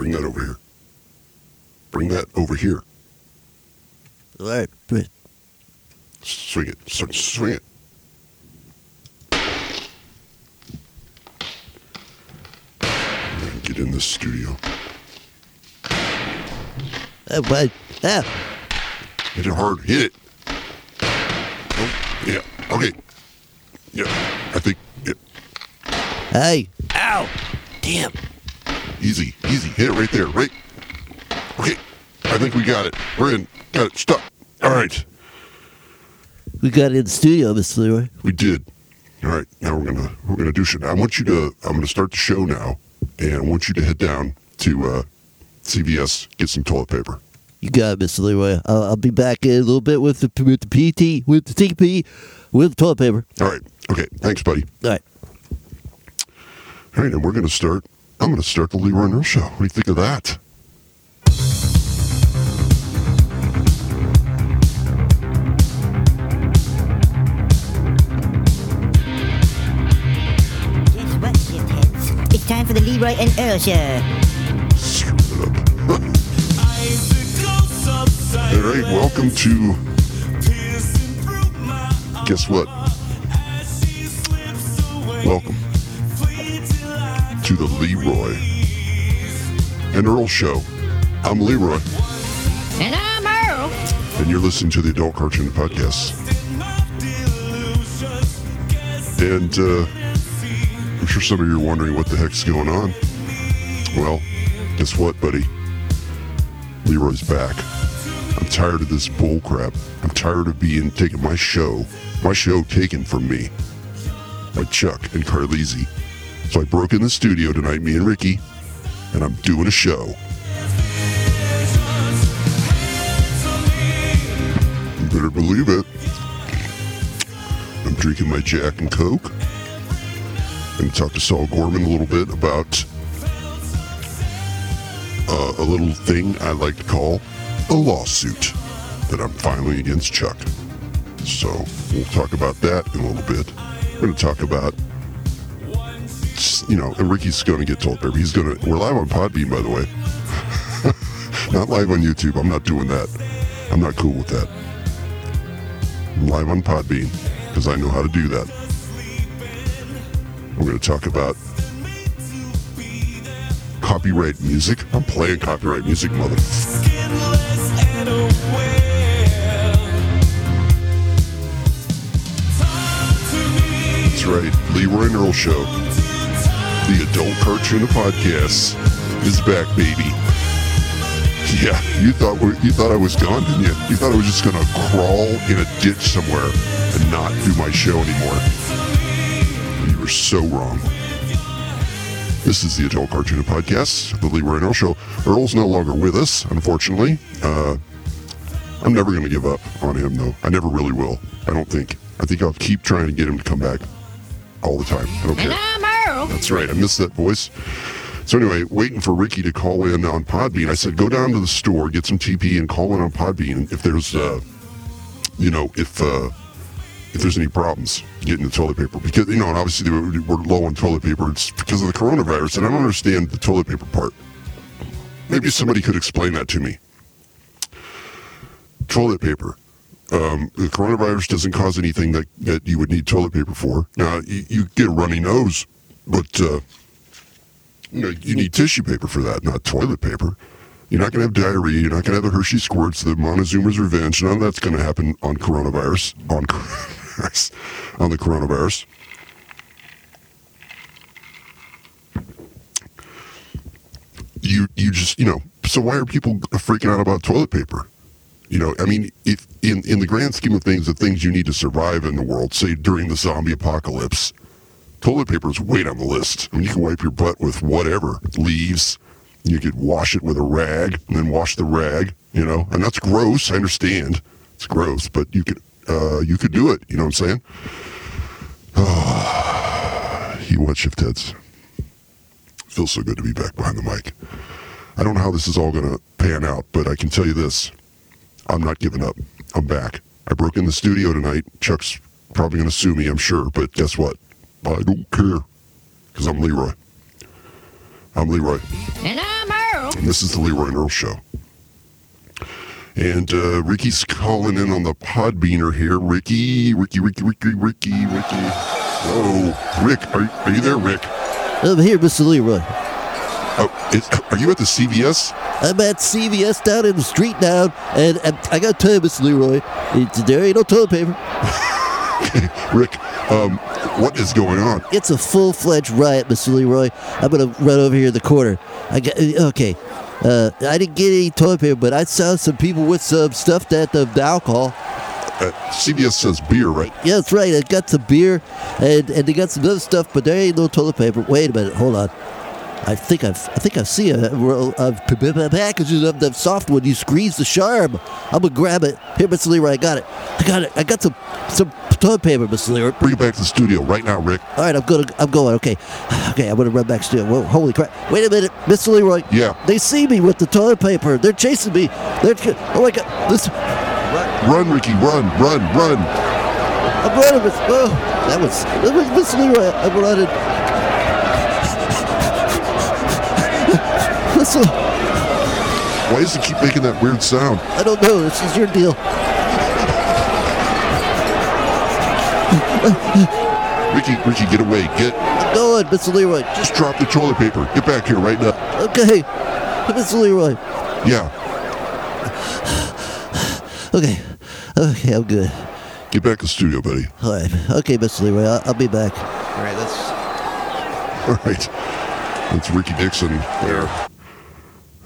Bring that over here. Bring that over here. All right. But Swing it. S- Swing it. And Get in the studio. uh, but ah, Hit it hard. Hit it. Oh, yeah. Okay. Yeah. I think. Yeah. hey, ow, damn. Easy. Easy. Hit it right there. Right. Okay. I think we got it. We're in. Got it. Stop. All right. We got it in the studio, Mr. Leroy. We did. All right. Now we're gonna we're gonna do shit. I want you to. I'm gonna start the show now, and I want you to head down to uh, CVS get some toilet paper. You got it, Mr. Leroy. I'll, I'll be back in a little bit with the with the PT, with the TP, with the toilet paper. All right. Okay. Thanks, buddy. All right. All right, and we're gonna start. I'm gonna start the Leroy and Earl show. What do you think of that? Guess what, shitheads? It's time for the Leroy and Earl Show. Screw it up. All right. Welcome to. Guess what? Welcome to the Leroy and Earl show. I'm Leroy, And I'm Earl. and you're listening to the Adult Cartoon Podcast. And uh, I'm sure some of you are wondering what the heck's going on. Well, guess what, buddy? Leroy's back. I'm tired of this bull crap. I'm tired of being taking my show, my show taken from me by Chuck and Carlisi. So I broke in the studio tonight, me and Ricky, and I'm doing a show. You better believe it. I'm drinking my Jack and Coke. I'm Gonna talk to Saul Gorman a little bit about uh, a little thing I like to call a lawsuit that I'm filing against Chuck. So we'll talk about that in a little bit. We're going to talk about, you know, and Ricky's going to get told. He's going to. We're live on Podbean, by the way. not live on YouTube. I'm not doing that. I'm not cool with that. I'm live on Podbean because I know how to do that. We're going to talk about copyright music. I'm playing copyright music, mother. That's right, Leroy and Earl Show. The adult cartoon of podcasts is back, baby. Yeah, you thought you thought I was gone, didn't you? You thought I was just gonna crawl in a ditch somewhere and not do my show anymore. You were so wrong. This is the Adult Cartoon Podcast, the Leroy and Show. Earl's no longer with us, unfortunately. Uh, I'm never to give up on him, though. I never really will. I don't think. I think I'll keep trying to get him to come back all the time. I don't care. That's right. I missed that voice. So anyway, waiting for Ricky to call in on Podbean. I said, go down to the store, get some TP, and call in on Podbean if there's, uh, you know, if uh, if there's any problems getting the toilet paper because you know, and obviously we're we're low on toilet paper. It's because of the coronavirus, and I don't understand the toilet paper part. Maybe somebody could explain that to me. Toilet paper. Um, the coronavirus doesn't cause anything that, that you would need toilet paper for. Now, you, you get a runny nose, but uh, you, know, you need tissue paper for that, not toilet paper. You're not going to have diarrhea. You're not going to have the Hershey squirts, the Montezuma's revenge. None of that's going to happen on coronavirus. On coronavirus. On the coronavirus. You you just you know. So why are people freaking out about toilet paper? You know, I mean, if in in the grand scheme of things, the things you need to survive in the world, say during the zombie apocalypse, toilet paper is way on the list. I mean, you can wipe your butt with whatever leaves. You could wash it with a rag and then wash the rag. You know, and that's gross. I understand it's gross, but you could uh, you could do it. You know what I'm saying? You what shift heads? Feels so good to be back behind the mic. I don't know how this is all going to pan out, but I can tell you this: I'm not giving up. I'm back. I broke in the studio tonight. Chuck's probably going to sue me, I'm sure, but guess what? I don't care because I'm Leroy. I'm Leroy, And I'm Earl. and this is the Leroy and Earl Show. And uh, Ricky's calling in on the Podbeaner here. Ricky, Ricky, Ricky, Ricky, Ricky, Ricky. Whoa, Rick, are, are you there, Rick? I'm here, Mr. Leroy. Oh, is, are you at the CVS? I'm at CVS down in the street down, and, and I got to tell you, Mr. Leroy, it, there ain't no toilet paper. Rick, um, what is going on? It's a full-fledged riot, Mr. Leroy. I'm gonna run over here in the corner. I got okay. Uh, I didn't get any toilet paper, but I saw some people with some stuff that the, the alcohol. Uh, CVS says beer, right? Yeah, that's right. I got some beer, and and they got some other stuff, but there ain't no toilet paper. Wait a minute, hold on. I think I've I think I see a, roll of packages of the soft one. You squeeze the charm. I'm gonna grab it. Here, Mr. Leroy, I got it. I got it. I got some some toilet paper, Mr. Leroy. Bring it back to the studio right now, Rick. All right, I'm going. I'm going. Okay, okay. I'm gonna run back to the Whoa, holy crap! Wait a minute, Mr. Leroy. Yeah. They see me with the toilet paper. They're chasing me. They're. Oh my God! Listen, Run, Ricky, run, run, run. I'm running. Miss- Oh, that was that was Mr. Leroy. I'm running. Listen, Why does it keep making that weird sound? I don't know. This is your deal. Ricky, Ricky, get away. Get, I'm going, Mr. Leroy. just drop the toilet paper. Get back here right now. Okay, Mr. Leroy. Yeah, Okay, okay. I'm good. get back to the studio, buddy. All right. Okay, Mr. Leroy. I'll, I'll be back. All right, let's. All right. That's Ricky Dixon there.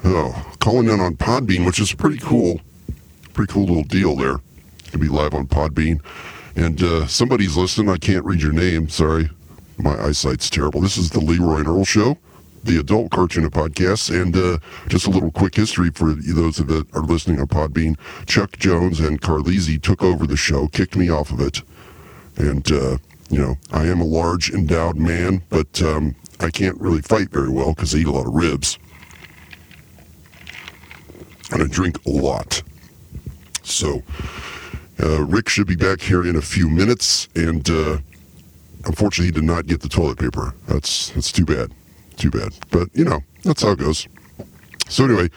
Oh, calling in on Podbean, which is pretty cool. Pretty cool little deal there. Can be live on Podbean. And uh, somebody's listening. I can't read your name. Sorry. My eyesight's terrible. This is the Leroy and Earl Show, the adult cartoon podcast. And uh, just a little quick history for those of that are listening on Podbean. Chuck Jones and Carlisi took over the show, kicked me off of it. And, uh, you know, I am a large, endowed man, but um, I can't really fight very well because I eat a lot of ribs. And I drink a lot. So, uh, Rick should be back here in a few minutes. And uh, unfortunately, he did not get the toilet paper. That's, that's too bad. Too bad. But, you know, that's how it goes. So, anyway,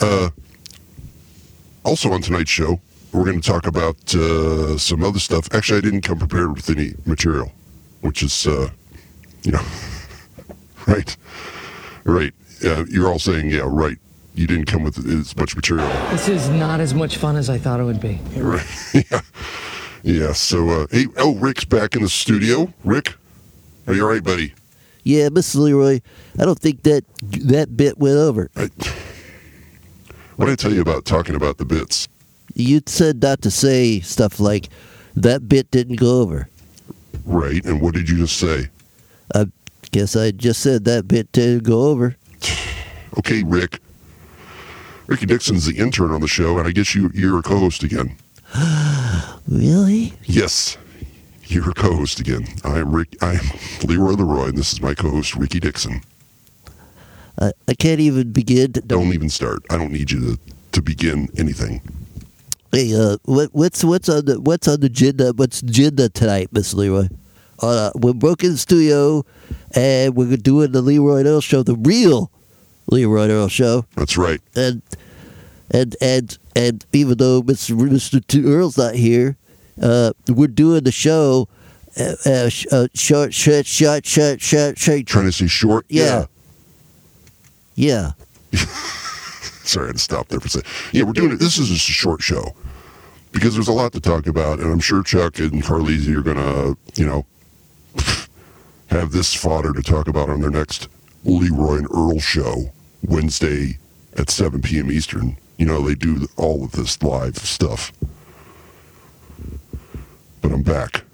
uh, also on tonight's show, we're going to talk about uh, some other stuff. Actually, I didn't come prepared with any material, which is, uh, you know, right, right. Uh, you're all saying, yeah, right. You didn't come with as much material. This is not as much fun as I thought it would be. Right. yeah. Yeah. So, uh, hey, oh, Rick's back in the studio. Rick, are you all right, buddy? Yeah, Mr. Leroy. I don't think that that bit went over. I, what did I tell you about talking about the bits? You said not to say stuff like that bit didn't go over. Right. And what did you just say? I guess I just said that bit didn't go over. Okay, Rick. Ricky Dixon's the intern on the show, and I guess you, you're a co-host again. Really? Yes, you're a co-host again. I am Rick. I am Leroy Leroy, and this is my co-host Ricky Dixon. I, I can't even begin to. Don't even start. I don't need you to, to begin anything. Hey, uh, what, what's what's on the what's on the agenda? What's agenda tonight, Miss Leroy? Uh, we're broken studio, and we're doing the Leroy Earl show, the real Leroy and Earl show, That's right. and and and and even though Mr. Mr. T- Earl's not here, uh, we're doing the show. Uh, uh, sh- uh, short, short, short, short, short, short. Trying to say short. Yeah. Yeah. Sorry, I had to stop there for a second. Yeah, we're doing it. This is just a short show because there's a lot to talk about, and I'm sure Chuck and Carlisi are gonna, you know, have this fodder to talk about on their next Leroy and Earl show Wednesday at 7 p.m. Eastern. You know, they do all of this live stuff. But I'm back.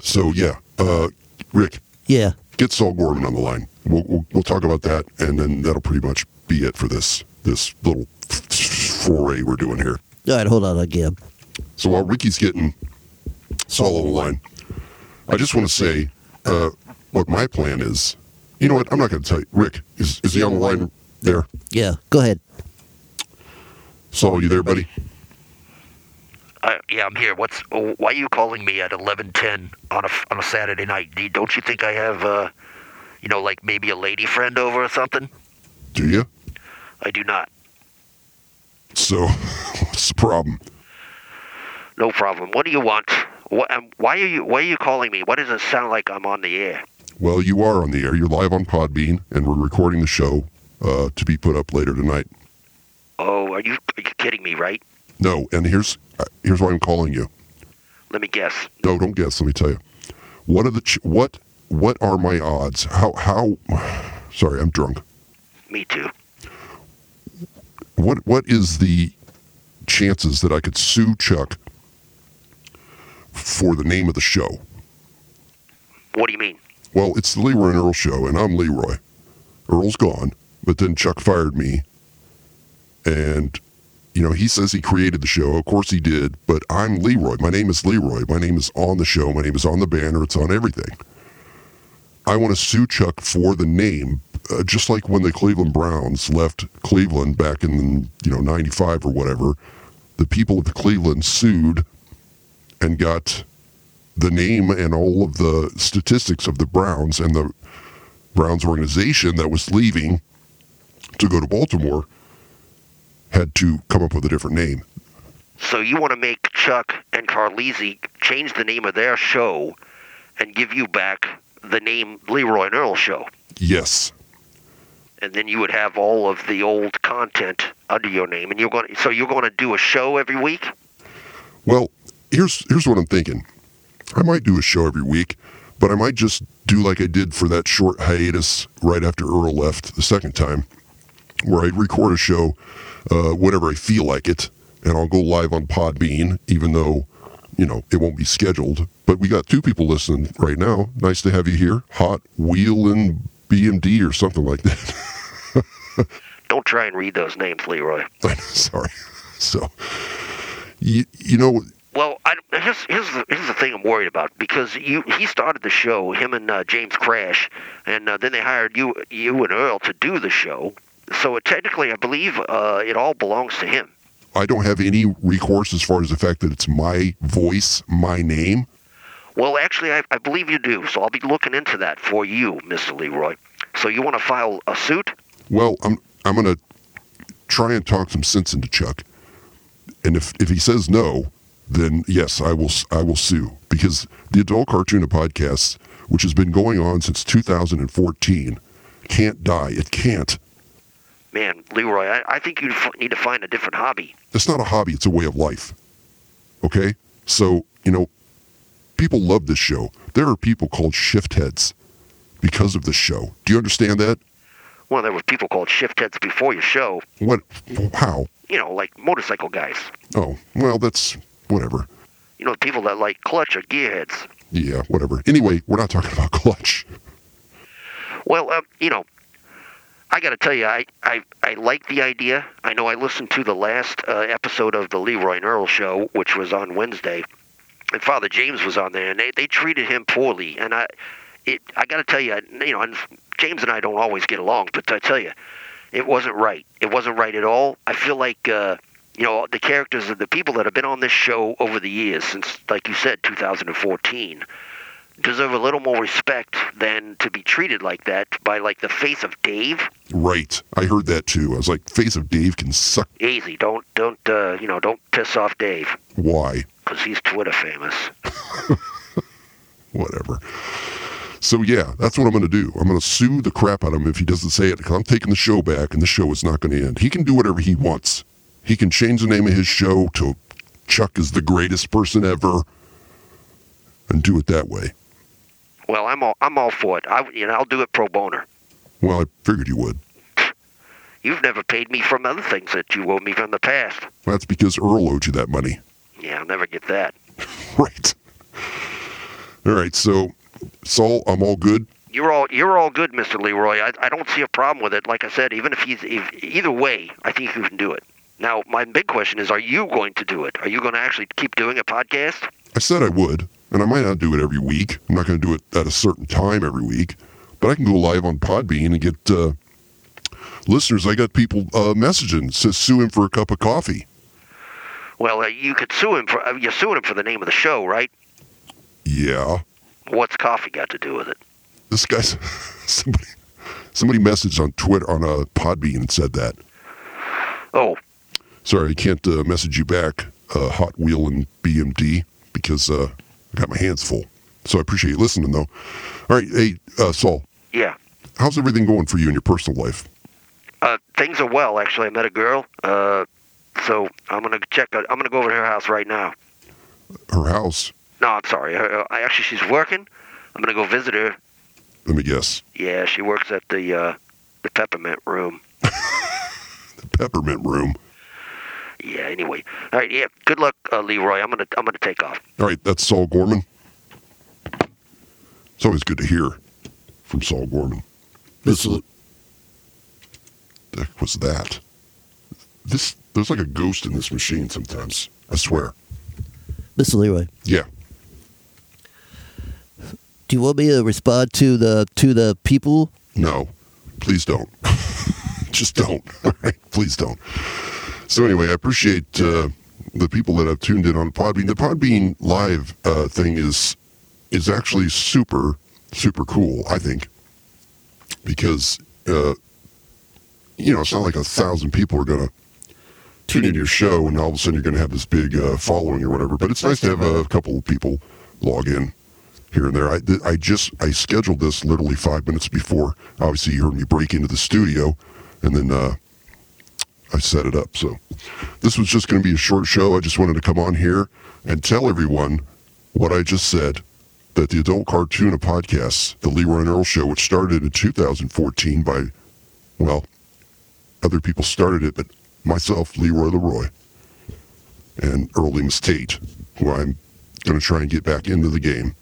So yeah, uh, Rick, Yeah. get Saul Gorman on the line. We'll, we'll, we'll talk about that, and then that'll pretty much be it for this this little foray we're doing here. All right, hold on again. So while Ricky's getting Saul on the line, I just want to say uh, what my plan is. You know what? I'm not going to tell you. Rick, is, is he on the there? Yeah, go ahead. Saul, you there, buddy? Uh, yeah, I'm here. What's? oh, Why are you calling me at 11:10 on a on a Saturday night? Do you- Don't you think I have? Uh, You know, like maybe a lady friend over or something? Do you? I do not. So, what's the problem? No problem. What do you want? What, um, why are you Why are you calling me? What does it sound like I'm on the air? Well, you are on the air. You're live on Podbean, and we're recording the show uh, to be put up later tonight. Oh, are you Are you kidding me? Right? No, and here's uh, here's why I'm calling you. Let me guess. No, don't guess. Let me tell you. What are the ch- what what are my odds? How how? Sorry, I'm drunk. Me too. What what is the chances that I could sue Chuck for the name of the show? What do you mean? Well, it's the Leroy and Earl show, and I'm Leroy. Earl's gone, but then Chuck fired me, and you know he says he created the show. Of course he did, but I'm Leroy. My name is Leroy. My name is on the show. My name is on the banner. It's on everything. I want to sue Chuck for the name, uh, just like when the Cleveland Browns left Cleveland back in you know '95 or whatever. The people of Cleveland sued and got the name and all of the statistics of the Browns and the Browns organization that was leaving to go to Baltimore had to come up with a different name. So you want to make Chuck and Carlisi change the name of their show and give you back the name Leroy and Earl Show, Yes. and then you would have all of the old content under your name, and you're going. To, So you're going to do a show every week. Well, here's here's what I'm thinking. I might do a show every week, but I might just do like I did for that short hiatus right after Earl left the second time, where I'd record a show uh, whenever I feel like it, and I'll go live on Podbean, even though you know it won't be scheduled. But we got two people listening right now. Nice to have you here. Hot Wheel and BMD or something like that. Don't try and read those names, Leroy. Sorry. So, you, you know, Well, I, here's here's the, here's the thing I'm worried about because you he started the show, him and uh, James Crash, and uh, then they hired you you and Earl to do the show. So it, technically, I believe uh, it all belongs to him. I don't have any recourse as far as the fact that it's my voice, my name. Well, actually, I, I believe you do. So I'll be looking into that for you, Mr. Leroy. So you want to file a suit? Well, I'm I'm gonna try and talk some sense into Chuck, and if if he says no, then yes, I will I will sue because the Adult Cartoon of Podcasts, which has been going on since 2014, can't die. It can't. Man, Leroy, I, I think you need to find a different hobby. It's not a hobby. It's a way of life. Okay, so you know, people love this show. There are people called shift heads because of this show. Do you understand that? Well, there were people called shift heads before your show. What? How? You know, like motorcycle guys. Oh, well, that's whatever. You know, people that like clutch or gearheads. Yeah, whatever. Anyway, we're not talking about clutch. Well, uh, you know, I got to tell you, I, I, I like the idea. I know I listened to the last uh, episode of the Leroy and Earl show, which was on Wednesday, and Father James was on there, and they, they treated him poorly. And I, it, I got to tell you, I- you know, and James and I don't always get along, but I tell you, it wasn't right. It wasn't right at all. I feel like, uh, you know, the characters of the people that have been on this show over the years, since, like you said, 2014, deserve a little more respect than to be treated like that by like the face of Dave. Right. I heard that too. I was like, face of Dave can suck. Easy, don't don't uh, you know don't piss off Dave Why? because he's Twitter famous. Whatever. So yeah, that's what I'm going to do. I'm going to sue the crap out of him if he doesn't say it. 'cause I'm taking the show back, and the show is not going to end. He can do whatever he wants. He can change the name of his show to Chuck is the greatest person ever, and do it that way. Well, I'm all I'm all for it. I you know I'll do it pro bono. Well, I figured you would. You've never paid me from other things that you owe me from the past. That's because Earl owed you that money. Yeah, I'll never get that. Right. All right. So, Saul, I'm all good. You're all you're all good, Mr. Leroy. I, I don't see a problem with it. Like I said, even if he's if, either way, I think you can do it. Now, my big question is: Are you going to do it? Are you going to actually keep doing a podcast? I said I would, and I might not do it every week. I'm not going to do it at a certain time every week, but I can go live on Podbean and get uh, listeners. I got people uh, messaging, says sue him for a cup of coffee. Well, uh, you could sue him for uh, you're suing him for the name of the show, right? Yeah. What's coffee got to do with it? this guy's somebody somebody messaged on Twitter on a Podbean and said that. Oh, Sorry, I can't uh, message you back, uh, Hot Wheel and BMD, because uh, I got my hands full. So I appreciate you listening, though. All right, hey, uh, Saul, yeah. how's everything going for you in your personal life? Uh, things are well, actually. I met a girl. Uh, so I'm gonna check. out- I'm gonna go over to her house right now. Her house? No, I'm sorry. Her, I actually, she's working. I'm gonna go visit her. Let me guess. Yeah, she works at the uh, the peppermint room. The peppermint room. Yeah. Anyway, all right. Yeah. Good luck, uh, Leroy. I'm gonna I'm gonna take off. All right, that's Saul Gorman. It's always good to hear from Saul Gorman. This Mr. the heck was that? This there's like a ghost in this machine sometimes. I swear. Mr. Leroy, Yeah. do you want me to respond to the to the people? No, please don't. Just don't. All right, please don't. So anyway, I appreciate uh, the people that have tuned in on Podbean. The Podbean live uh, thing is is actually super super cool. I think because uh, you know it's not like a thousand people are gonna tune into your show and all of a sudden you're gonna have this big uh, following or whatever. But it's nice to have a couple of people log in here and there. I, I just I scheduled this literally five minutes before. Obviously, you heard me break into the studio, and then uh, I set it up. So this was just going to be a short show. I just wanted to come on here and tell everyone what I just said. That the Adult Cartoon of Podcasts, the Leroy and Earl Show, which started in 2014 by, well, other people started it, but myself, Leroy Leroy, and Earl Lemus Tate, who I'm going to try and get back into the game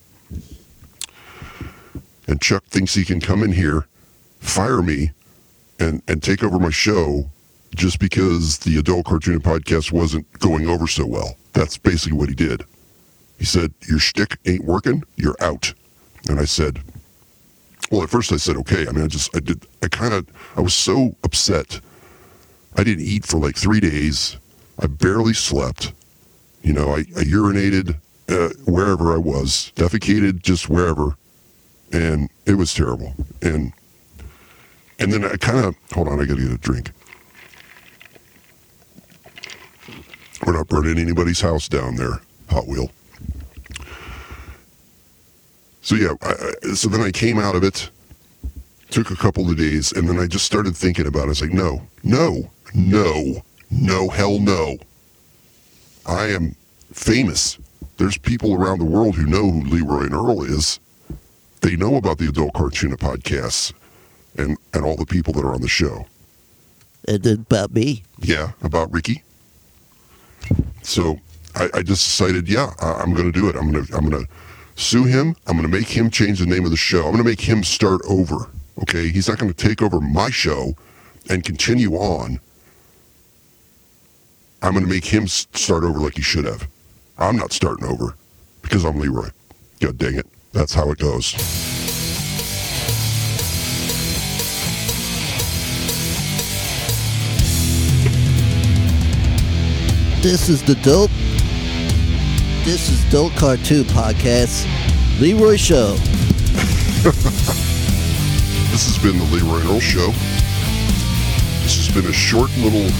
and Chuck thinks he can come in here, fire me, and and take over my show just because the adult cartoon podcast wasn't going over so well. That's basically what he did. He said, "Your shtick ain't working. You're out." And I said, "Well, at first I said okay. I mean, I just I did I kind of I was so upset. I didn't eat for like three days. I barely slept. You know, I, I urinated uh, wherever I was, defecated just wherever, and it was terrible. And and then I kind of hold on, I got to get a drink. We're not burning anybody's house down there, Hot Wheel. So yeah, I, so then I came out of it, took a couple of days, and then I just started thinking about it. I was like, no, no, no, no, hell no. I am famous. There's people around the world who know who Leroy and Earl is. They know about the Adult Cartoona podcasts and, and all the people that are on the show. And then about me. Yeah, about Ricky. So I, I just decided, yeah, I, I'm going to do it. I'm going to I'm going to sue him. I'm going to make him change the name of the show. I'm going to make him start over. Okay, he's not going to take over my show and continue on. I'm going to make him start over like he should have. I'm not starting over because I'm Leroy. God dang it. That's how it goes. This is the dope. This is Dope Cartoon Podcast. Leroy Show. This has been the Leroy Earl Show. This has been a short little,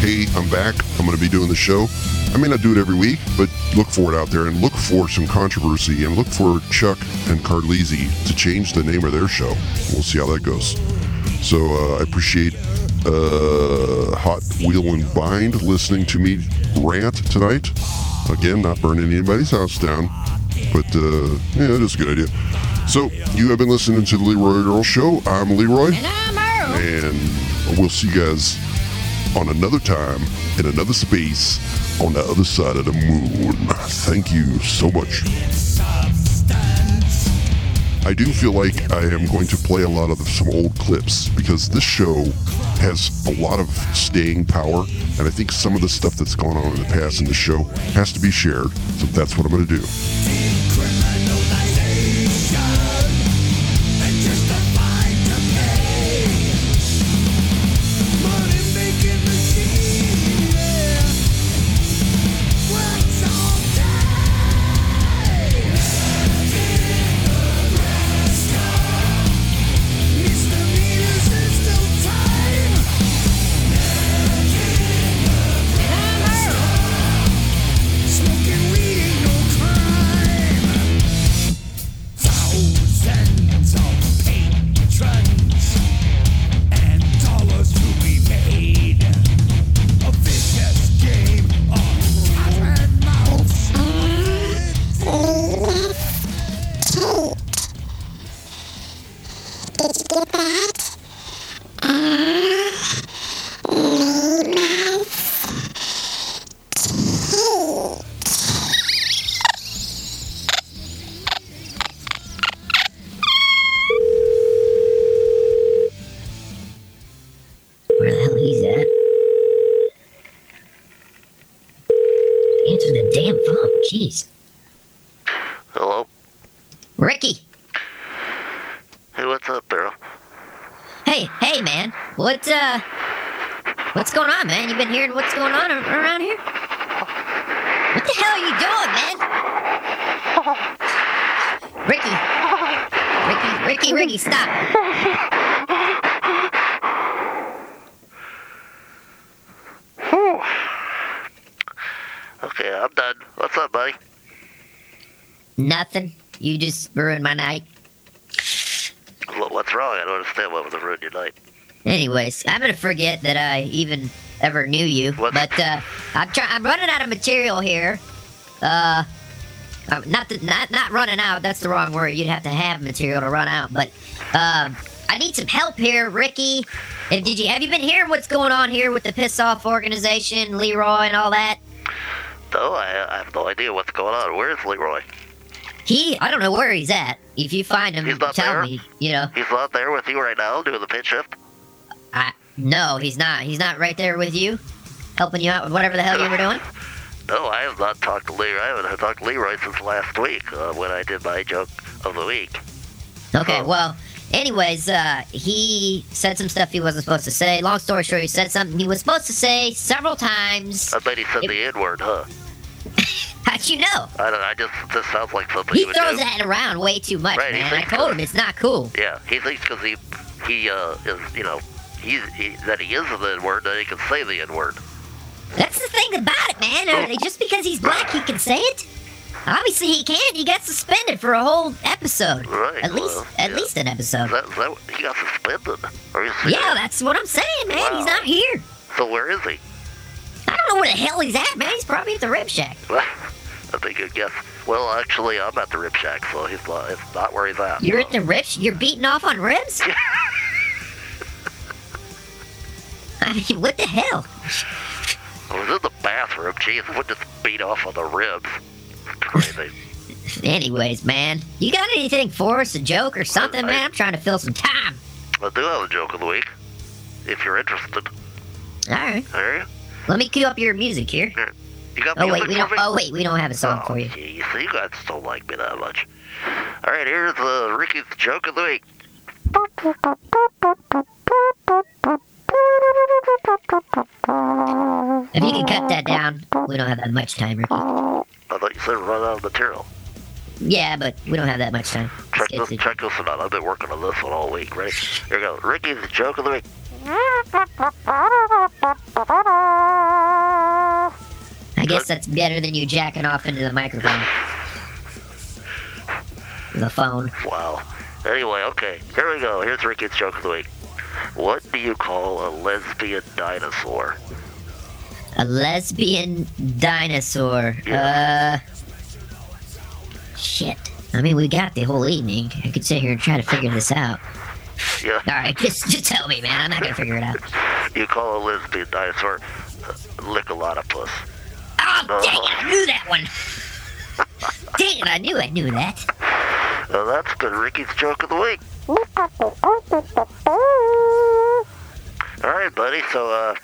hey, I'm back. I'm going to be doing the show. I may not do it every week, but look for it out there and look for some controversy and look for Chuck and Carlisi to change the name of their show. We'll see how that goes. So uh, I appreciate uh, Hot Wheel and Bind listening to me rant tonight. Again, not burning anybody's house down, but uh, yeah, it is a good idea. So you have been listening to the Leroy Earl Show. I'm Leroy, And I'm Earl. and we'll see you guys on another time in another space on the other side of the moon. Thank you so much. I do feel like I am going to play a lot of some old clips because this show has a lot of staying power, and I think some of the stuff that's gone on in the past in the show has to be shared. So that's what I'm going to do. Get. What's up, buddy? Nothing. You just ruined my night. Wha- What's wrong? I don't understand what was ruined your night. Anyways, I'm gonna forget that I even ever knew you. What? But uh, I'm trying. I'm running out of material here. Uh, uh, not the, not not running out. That's the wrong word. You'd have to have material to run out. But um, I need some help here, Ricky. And did you have you been hearing what's going on here with the piss off organization, Leroy, and all that? No, I, I have no idea what's going on. Where's Leroy? He, I don't know where he's at. If you find him, He's not tell there? me. You know, He's not there with you right now doing the pitch shift? I no, he's not. He's not right there with you, helping you out with whatever the hell you were doing. No, I have not talked to Leroy. I haven't talked to Leroy since last week uh, when I did my joke of the week. Okay, Oh. well, anyways, uh, he said some stuff he wasn't supposed to say. Long story short, he said something he was supposed to say several times. I bet he said the N word, huh? How'd you know? I don't. Know. I just this sounds like something He throws do. that around way too much, Right, man. I told him it's not cool. Yeah, he thinks because he he uh is you know he, he that he is the N word that he can say the N word. That's the thing about it, man. Uh, just because he's black, he can say it. Obviously, he can't. He got suspended for a whole episode. Right, At least, at yeah. least an episode. Is that, is that he got suspended? Yeah, that's what I'm saying, man. He's not here. So where is he? I don't know where the hell he's at, man. He's probably at the Rib Shack. I think good guess. Well, actually, I'm at the Rib Shack, so he's not. It's not where he's at. You're at the Rib. You're beating off on ribs. I mean, what the hell? I was in the bathroom. Jeez, I would just beat off on the ribs. Crazy. Anyways, man, you got anything for us? A joke or something, man? I'm trying to fill some time. I do have a joke of the week. If you're interested, All right. All right. let me cue up your music here. Oh wait, we don't. Oh wait, we don't have a song oh, for you. Geez, you guys don't like me that much. All right, here's uh, Ricky's joke of the week. If you can cut that down, we don't have that much time, Ricky. I thought you said run out of material. Yeah, but we don't have that much time. Check It's- this, it's- check this one out. I've been working on this one all week. Ready? Here we go. Ricky's joke of the week. I guess that's better than you jacking off into the microphone. The phone. Wow. Anyway, okay. Here we go. Here's Ricky's joke of the week. What do you call a lesbian dinosaur? A lesbian dinosaur. Uh. Shit. I mean, we got the whole evening. I could sit here and try to figure this out. Yeah. All right, just just tell me, man. I'm not gonna figure it out. You call a lesbian dinosaur uh, lickalotopus. Oh, dang it! I knew that one. Dang it! I knew I knew that. Now that's been Ricky's joke of the week. All right, buddy. So, uh,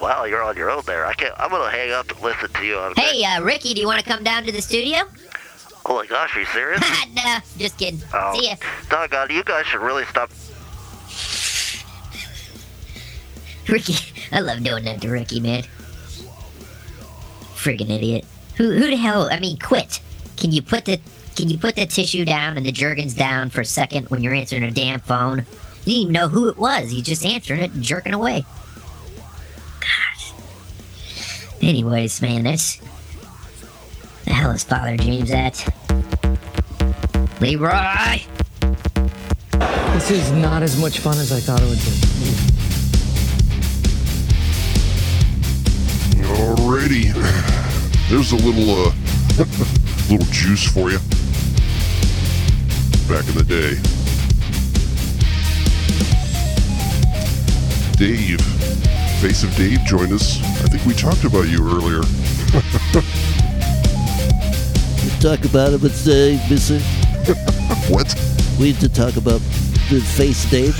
wow, you're on your own there. I can't. I'm gonna hang up and listen to you on. Hey, uh, Ricky, do you want to come down to the studio? Oh my gosh, are you serious? nah, just kidding. Oh, See ya. doggone, you guys should really stop. Ricky, I love doing that to Ricky, man. Friggin' idiot. Who who the hell? I mean, quit. Can you put the can you put the tissue down and the Jergens down for a second when you're answering a damn phone? You didn't even know who it was. You just answering it and jerking away. Gosh. Anyways, man, that's the hell is Father James at? Leroy. This is not as much fun as I thought it would be. Alrighty. There's a little uh little juice for you. Back in the day. Dave. Face of Dave joined us. I think we talked about you earlier. We talk about it, but uh, mister, What? we need to talk about the face Dave.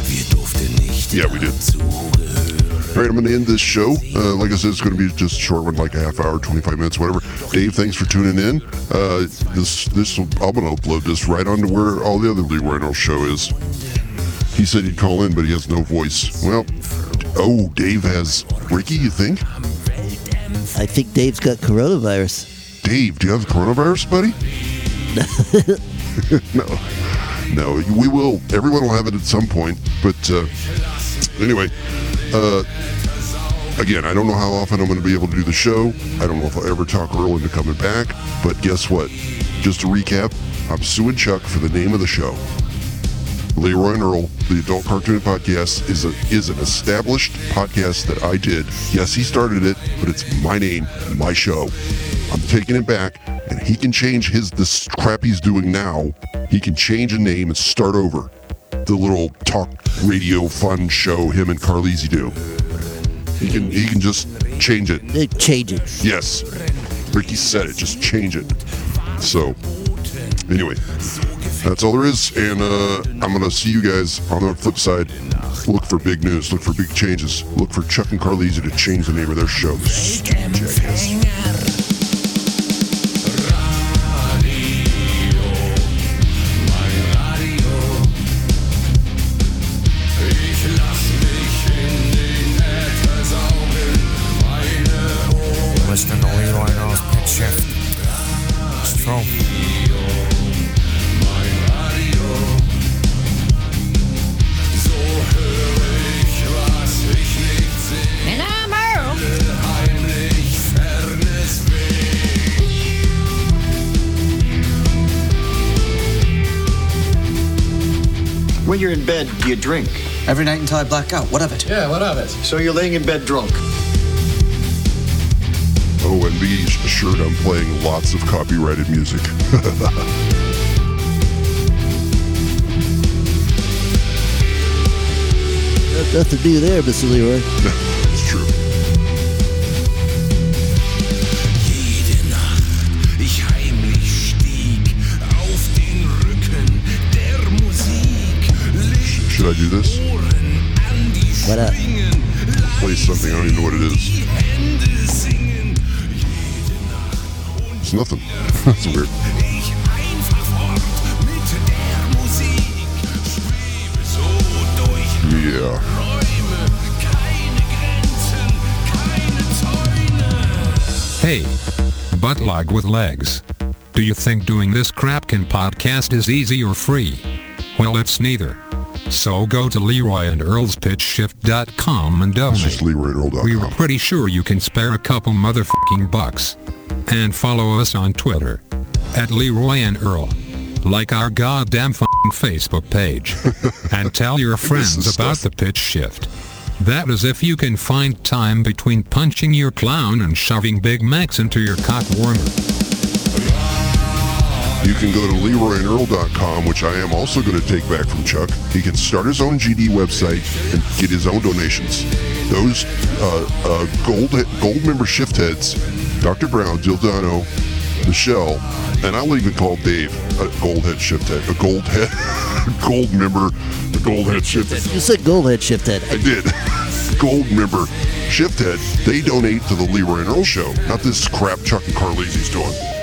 Yeah, we did. All right, I'm going to end this show. Uh, like I said, it's going to be just a short one, like a half hour, 25 minutes, whatever. Dave, thanks for tuning in. Uh, this this I'm going to upload this right onto where all the other Leroy Earl show is. He said he'd call in, but he has no voice. Well, oh, Dave has Ricky. You think? I think Dave's got coronavirus. Dave, do you have coronavirus, buddy? no, no. We will. Everyone will have it at some point. But uh, anyway, uh, again, I don't know how often I'm going to be able to do the show. I don't know if I'll ever talk Earl into coming back. But guess what? Just to recap, I'm suing Chuck for the name of the show. Leroy and Earl, the Adult Cartoon Podcast, is a is an established podcast that I did. Yes, he started it, but it's my name, my show. I'm taking it back, and he can change his this crap he's doing now. He can change a name and start over. The little talk radio fun show him and Carlisi do. He can he can just change it. Uh, Change it. Yes. Ricky said it. Just change it. So, anyway, that's all there is. And uh, I'm going to see you guys on the flip side. Look for big news. Look for big changes. Look for Chuck and Carlisi to change the name of their show. Jackass. Do you drink? Every night until I black out. What of it? Yeah, what of it? So you're laying in bed drunk. Oh, and be assured I'm playing lots of copyrighted music. Nothing to do there, Mr. Leroy. Should I do this? Ohren an die Why not? Play something. I don't even know what it is. die Hände singen. It's nothing. That's weird. Ich einfach fort mit der Musik. Schwebe so durch Yeah. Räume, keine Grenzen, keine Zäune. Hey, Buttlog with legs. Do you think doing this crapkin podcast is easy or free? Well, it's neither. So go to Leroy and Earl's PitchShift.com and donate. We were pretty sure you can spare a couple motherfucking bucks. And follow us on Twitter at Leroy and Earl. Like our goddamn fucking Facebook page. and tell your friends about the pitch shift. That is if you can find time between punching your clown and shoving Big Macs into your cock warmer. You can go to LeroyandEarl.com, which I am also going to take back from Chuck. He can start his own GD website and get his own donations. Those uh, uh, gold gold member shift heads, Dr. Brown, Dildano, Michelle, and I'll even call Dave a gold head shift head, a gold head, gold member, a gold head shift head. You said gold head Shift Head. I did. Gold member shift head. They donate to the Leroy and Earl show, not this crap Chuck and Carlisi's doing.